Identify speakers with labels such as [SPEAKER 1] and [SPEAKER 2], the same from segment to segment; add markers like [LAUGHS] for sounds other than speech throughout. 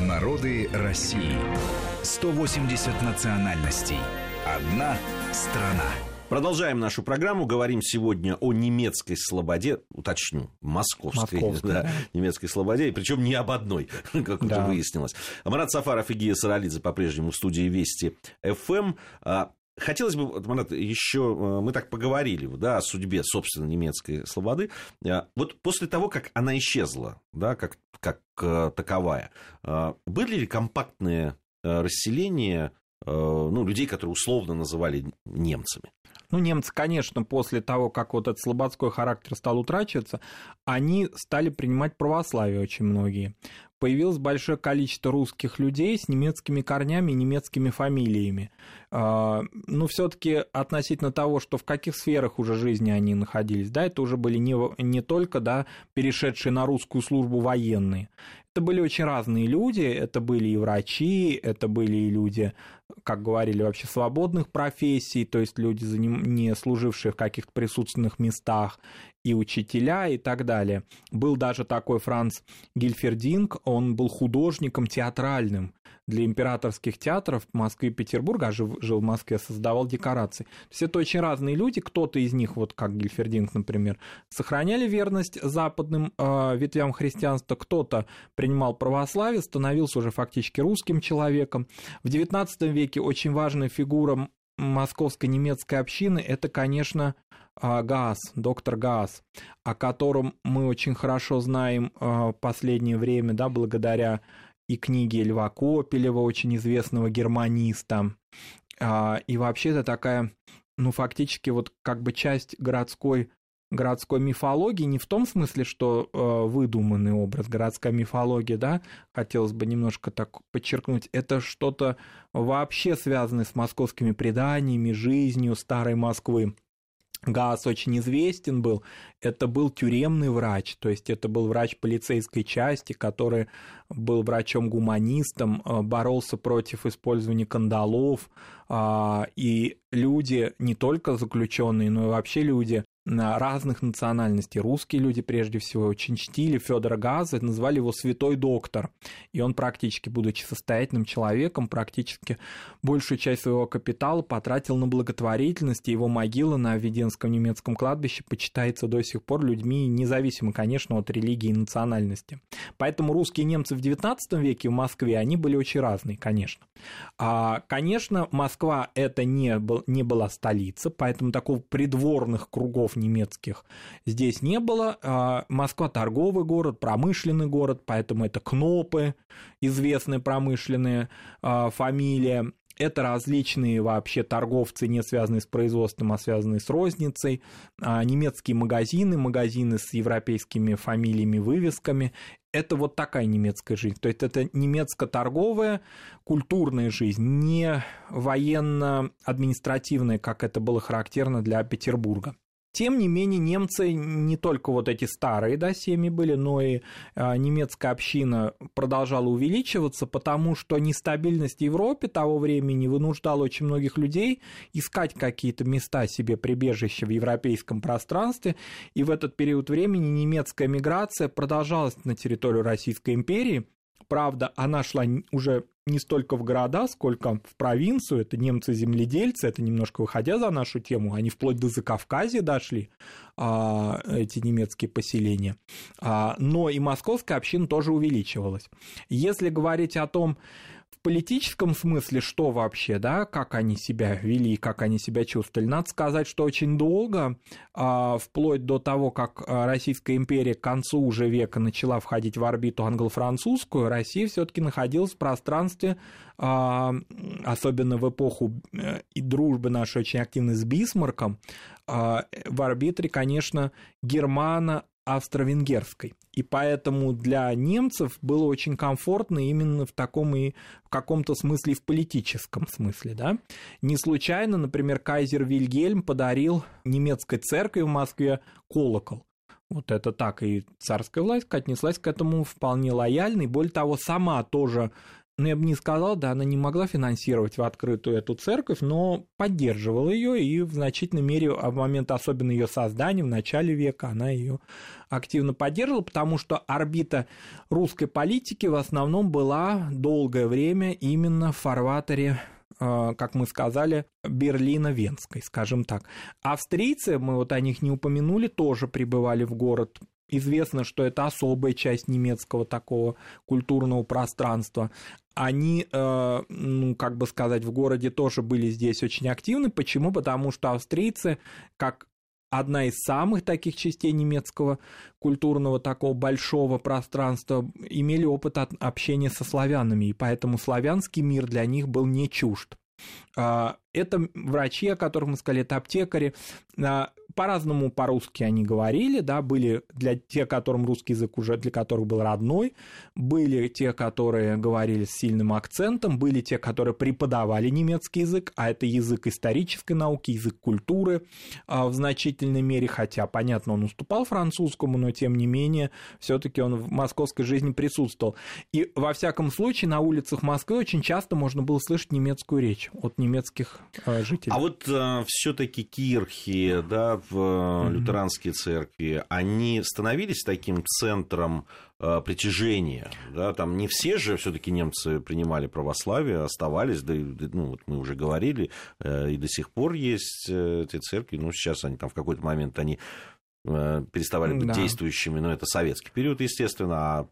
[SPEAKER 1] Народы России. 180 национальностей. Одна страна.
[SPEAKER 2] Продолжаем нашу программу. Говорим сегодня о немецкой слободе, уточню, московской,
[SPEAKER 3] Московской,
[SPEAKER 2] да,
[SPEAKER 3] да.
[SPEAKER 2] немецкой слободе, и причем не об одной, [LAUGHS] как уже
[SPEAKER 3] Да.
[SPEAKER 2] выяснилось. Марат Сафаров и Гия Саралидзе по-прежнему в студии Вести ФМ. Хотелось бы, вот, Марат, еще э, мы так поговорили да, о судьбе, собственно, немецкой слободы. А, Вот после того, как она исчезла, да, как, как э, таковая, были ли компактные э, расселения э, ну, людей, которые условно называли немцами?
[SPEAKER 3] Ну, немцы, конечно, после того, как вот этот слободской характер стал утрачиваться, они стали принимать православие очень многие. Появилось большое количество русских людей с немецкими корнями и немецкими фамилиями. А, Ну, все-таки относительно того, что в каких сферах уже жизни они находились, да, это уже были не, не только, да, перешедшие на русскую службу военные. Это были очень разные люди, это были и врачи, это были и люди, как говорили, вообще свободных профессий, то есть люди, не служившие в каких-то присутственных местах, и учителя, и так далее. Был даже такой Франц Гильфердинг, он был художником театральным для императорских театров Москвы и Петербурга, а жив- жил в Москве, создавал декорации. То есть это очень разные люди, кто-то из них, вот как Гильфердинг, например, сохраняли верность западным э, ветвям христианства, кто-то принимал православие, становился уже фактически русским человеком. В XIX веке очень важная фигура московской немецкой общины – это, конечно, а, Гаас, доктор Гаас, о котором мы очень хорошо знаем а, в последнее время, да, благодаря и книге Льва Копелева, очень известного германиста. А, И вообще это такая, ну, фактически вот как бы часть городской городской мифологии не в том смысле, что э, выдуманный образ, городская мифология, да, хотелось бы немножко так подчеркнуть, это что-то вообще связанное с московскими преданиями, жизнью старой Москвы. Гаас очень известен был. Это был тюремный врач, то есть это был врач полицейской части, который был врачом-гуманистом, э, боролся против использования кандалов. а, И люди, не только заключенные, но и вообще люди разных национальностей. Русские люди, прежде всего, очень чтили Федора Газа, называли его святой доктор. И он практически, будучи состоятельным человеком, практически большую часть своего капитала потратил на благотворительность, и его могила на Введенском немецком кладбище почитается до сих пор людьми, независимо, конечно, от религии и национальности. Поэтому русские немцы в XIX веке в Москве, они были очень разные, конечно. А, конечно, Москва это не, был, не была столица, поэтому такого придворных кругов немецких здесь не было. А, Москва торговый город, промышленный город, поэтому это Кнопы, известная промышленная а, фамилия. Это различные вообще торговцы, не связанные с производством, а связанные с розницей, а, немецкие магазины, магазины с европейскими фамилиями, вывесками. Это вот такая немецкая жизнь. То есть это немецко-торговая, культурная жизнь, не военно-административная, как это было характерно для Петербурга. Тем не менее, немцы не только вот эти старые да, семьи были, но и а, немецкая община продолжала увеличиваться, потому что нестабильность в Европе того времени вынуждала очень многих людей искать какие-то места себе прибежища в европейском пространстве, и в этот период времени немецкая миграция продолжалась на территорию Российской империи, Правда, она шла уже не столько в города, сколько в провинцию. Это немцы-земледельцы, это немножко выходя за нашу тему. Они вплоть до Закавказья дошли, а, эти немецкие поселения. А, но и московская община тоже увеличивалась. Если говорить о том, политическом смысле, что вообще, да, как они себя вели, как они себя чувствовали, надо сказать, что очень долго, а, вплоть до того, как а, Российская империя к концу уже века начала входить в орбиту англо-французскую, Россия все-таки находилась в пространстве, а, особенно в эпоху э, и дружбы нашей очень активной с Бисмарком, в арбитре, конечно, германо австро-венгерской. И поэтому для немцев было очень комфортно именно в таком и в каком-то смысле в политическом смысле. Да? Не случайно, например, кайзер Вильгельм подарил немецкой церкви в Москве колокол. Вот это так, и царская власть отнеслась к этому вполне лояльно, и более того, сама тоже ну, я бы не сказал, да, она не могла финансировать в открытую эту церковь, но поддерживала ее, и в значительной мере в момент особенно ее создания, в начале века, она ее активно поддерживала, потому что орбита русской политики в основном была долгое время именно в фарватере э, как мы сказали, Берлина-Венской, скажем так. Австрийцы, мы вот о них не упомянули, тоже прибывали в город Известно, что это особая часть немецкого такого культурного пространства. Они, э, ну, как бы сказать, в городе тоже были здесь очень активны. Почему? Потому что австрийцы, как одна из самых таких частей немецкого культурного такого большого пространства, имели опыт общения со славянами, и поэтому славянский мир для них был не чужд. А, это врачи, о которых мы сказали, это аптекари. По-разному по-русски они говорили, да, были для тех, которым русский язык уже, для которых был родной, были те, которые говорили с сильным акцентом, были те, которые преподавали немецкий язык, а это язык исторической науки, язык культуры а, в значительной мере, хотя, понятно, он уступал французскому, но тем не менее, все-таки он в московской жизни присутствовал. И во всяком случае на улицах Москвы очень часто можно было слышать немецкую речь от немецких а, жителей.
[SPEAKER 2] А вот а, все-таки кирхи, да, в mm-hmm. лютеранские церкви, они становились таким центром а, притяжения, да, там не все же все-таки немцы принимали православие, оставались, да, ну, вот мы уже говорили, э, и до сих пор есть э, эти церкви, ну, сейчас они там в какой-то момент они э, переставали быть да. действующими, но это советский период, естественно, а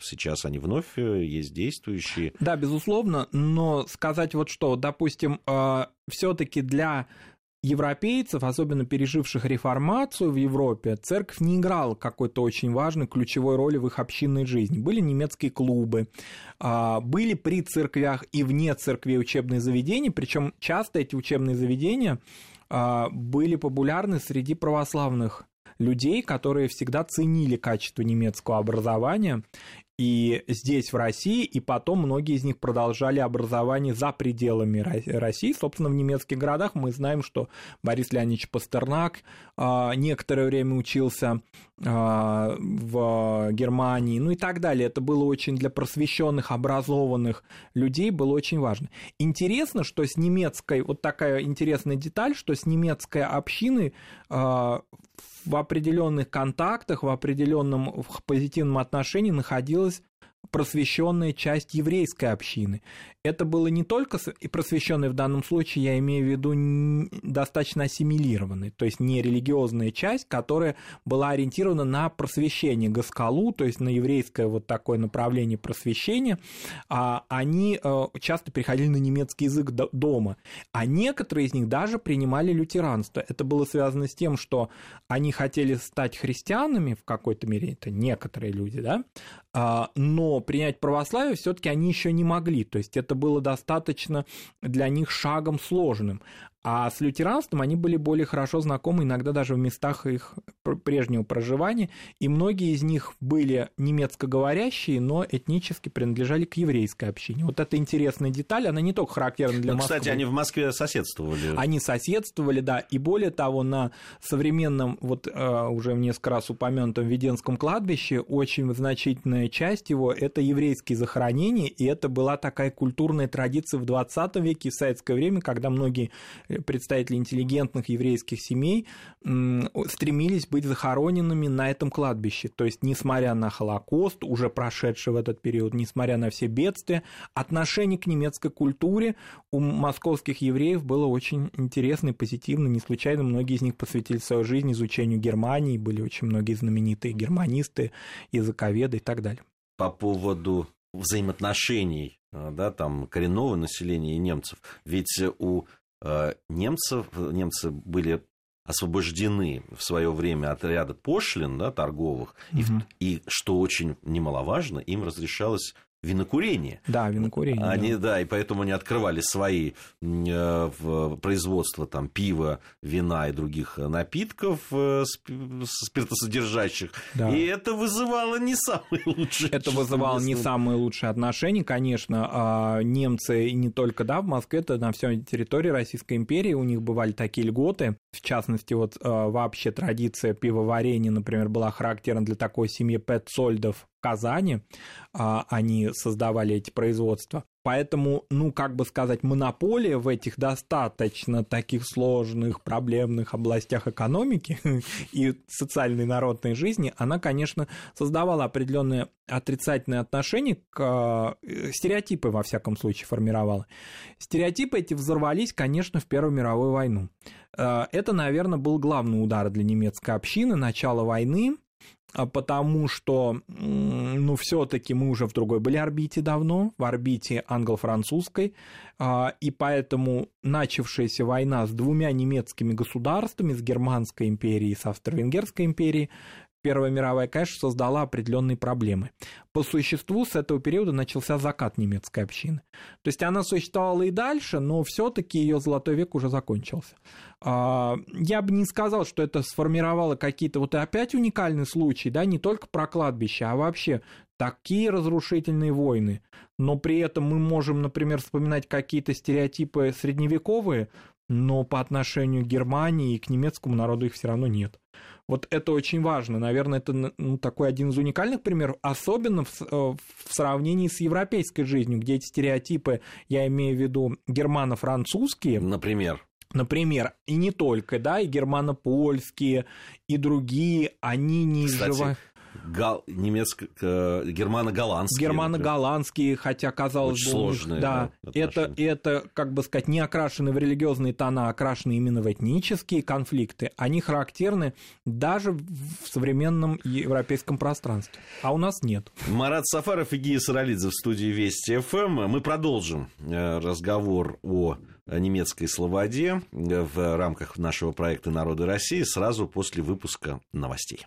[SPEAKER 2] сейчас они вновь есть действующие.
[SPEAKER 3] Да, безусловно, но сказать вот что, допустим, все-таки для европейцев, особенно переживших реформацию в Европе, церковь не играла какой-то очень важной, ключевой роли в их общинной жизни. Были немецкие клубы, а, были при церквях и вне церкви учебные заведения, причем часто эти учебные заведения а, были популярны среди православных людей, которые всегда ценили качество немецкого образования и здесь, в России, и потом многие из них продолжали образование за пределами России. Собственно, в немецких городах мы знаем, что Борис Леонидович Пастернак а, некоторое время учился а, в Германии, ну и так далее. Это было очень для просвещенных, образованных людей было очень важно. Интересно, что с немецкой, вот такая интересная деталь, что с немецкой общиной а, в определенных контактах, в определенном в позитивном отношении находилась просвещенная часть еврейской общины. Это было не только и просвещенная в данном случае, я имею в виду достаточно ассимилированная, то есть не религиозная часть, которая была ориентирована на просвещение Гаскалу, то есть на еврейское вот такое направление просвещения, а они э, часто переходили на немецкий язык дома, а некоторые из них даже принимали лютеранство. Это было связано с тем, что они хотели стать христианами в какой-то мере, это некоторые люди, да, а, принять православие все-таки они еще не могли. То есть это было достаточно для них шагом сложным. А с лютеранством они были более хорошо знакомы, иногда даже в местах их прежнего проживания, и многие из них были немецкоговорящие, но этнически принадлежали к еврейской общине. Вот это интересная деталь, она не только характерна для
[SPEAKER 2] ну,
[SPEAKER 3] Москвы.
[SPEAKER 2] Кстати, они в Москве соседствовали.
[SPEAKER 3] Они соседствовали, да, и более того, на современном, вот э, уже несколько раз упомянутом Веденском кладбище, очень значительная часть его – это еврейские захоронения, и это была такая культурная традиция в 20 веке, в советское время, когда многие представители интеллигентных еврейских семей стремились быть захороненными на этом кладбище. То есть, несмотря на Холокост, уже прошедший в этот период, несмотря на все бедствия, отношение к немецкой культуре у московских евреев было очень интересно и позитивно. Не случайно многие из них посвятили свою жизнь изучению Германии, были очень многие знаменитые германисты, языковеды и так далее.
[SPEAKER 2] По поводу взаимоотношений да, там, коренного населения и немцев. Ведь у Э, немцев, немцы были освобождены в свое время от ряда пошлин да, торговых, угу. и, и, что очень немаловажно, им разрешалось винокурение.
[SPEAKER 3] Да, винокурение.
[SPEAKER 2] Они, да. да, и поэтому они открывали свои э, производства там, пива, вина и других напитков э, спиртосодержащих. Да. И это вызывало не самые лучшие
[SPEAKER 3] Это вызывало не самые лучшие отношения, конечно. А немцы, и не только да, в Москве, это на всей территории Российской империи у них бывали такие льготы. В частности, вот э, вообще традиция пивоварения, например, была характерна для такой семьи Петцольдов, Казани, а, они создавали эти производства. Поэтому, ну, как бы сказать, монополия в этих достаточно таких сложных, проблемных областях экономики [LAUGHS] и социальной народной жизни, она, конечно, создавала определенные отрицательные отношения к э, стереотипы, во всяком случае, формировала. Стереотипы эти взорвались, конечно, в Первую мировую войну. Э, это, наверное, был главный удар для немецкой общины, начало войны, потому что, ну, все-таки мы уже в другой были орбите давно, в орбите англо-французской, а, и поэтому начавшаяся война с двумя немецкими государствами, с Германской империей и с Австро-Венгерской империей, Первая мировая, конечно, создала определенные проблемы. По существу с этого периода начался закат немецкой общины. То есть она существовала и дальше, но все-таки ее золотой век уже закончился. А, я бы не сказал, что это сформировало какие-то вот опять уникальные случаи, да, не только про кладбище, а вообще такие разрушительные войны. Но при этом мы можем, например, вспоминать какие-то стереотипы средневековые, но по отношению к Германии и к немецкому народу их все равно нет. Вот это очень важно. Наверное, это ну, такой один из уникальных примеров, особенно в, э, в сравнении с европейской жизнью, где эти стереотипы, я имею в виду германо-французские.
[SPEAKER 2] Например.
[SPEAKER 3] Например, и не только, да, и германо-польские, и другие, они не изживают
[SPEAKER 2] гал, немецко, германо-голландские.
[SPEAKER 3] Германо-голландские, хотя казалось
[SPEAKER 2] бы, сложные.
[SPEAKER 3] Да, это, это, как бы сказать, не окрашены в религиозные тона, а окрашены именно в этнические конфликты. Они характерны даже в современном европейском пространстве. А у нас нет.
[SPEAKER 2] Марат Сафаров и Гия Саралидзе в студии Вести ФМ. Мы продолжим э, разговор о немецкой слободе в рамках нашего проекта «Народы России» сразу после выпуска новостей.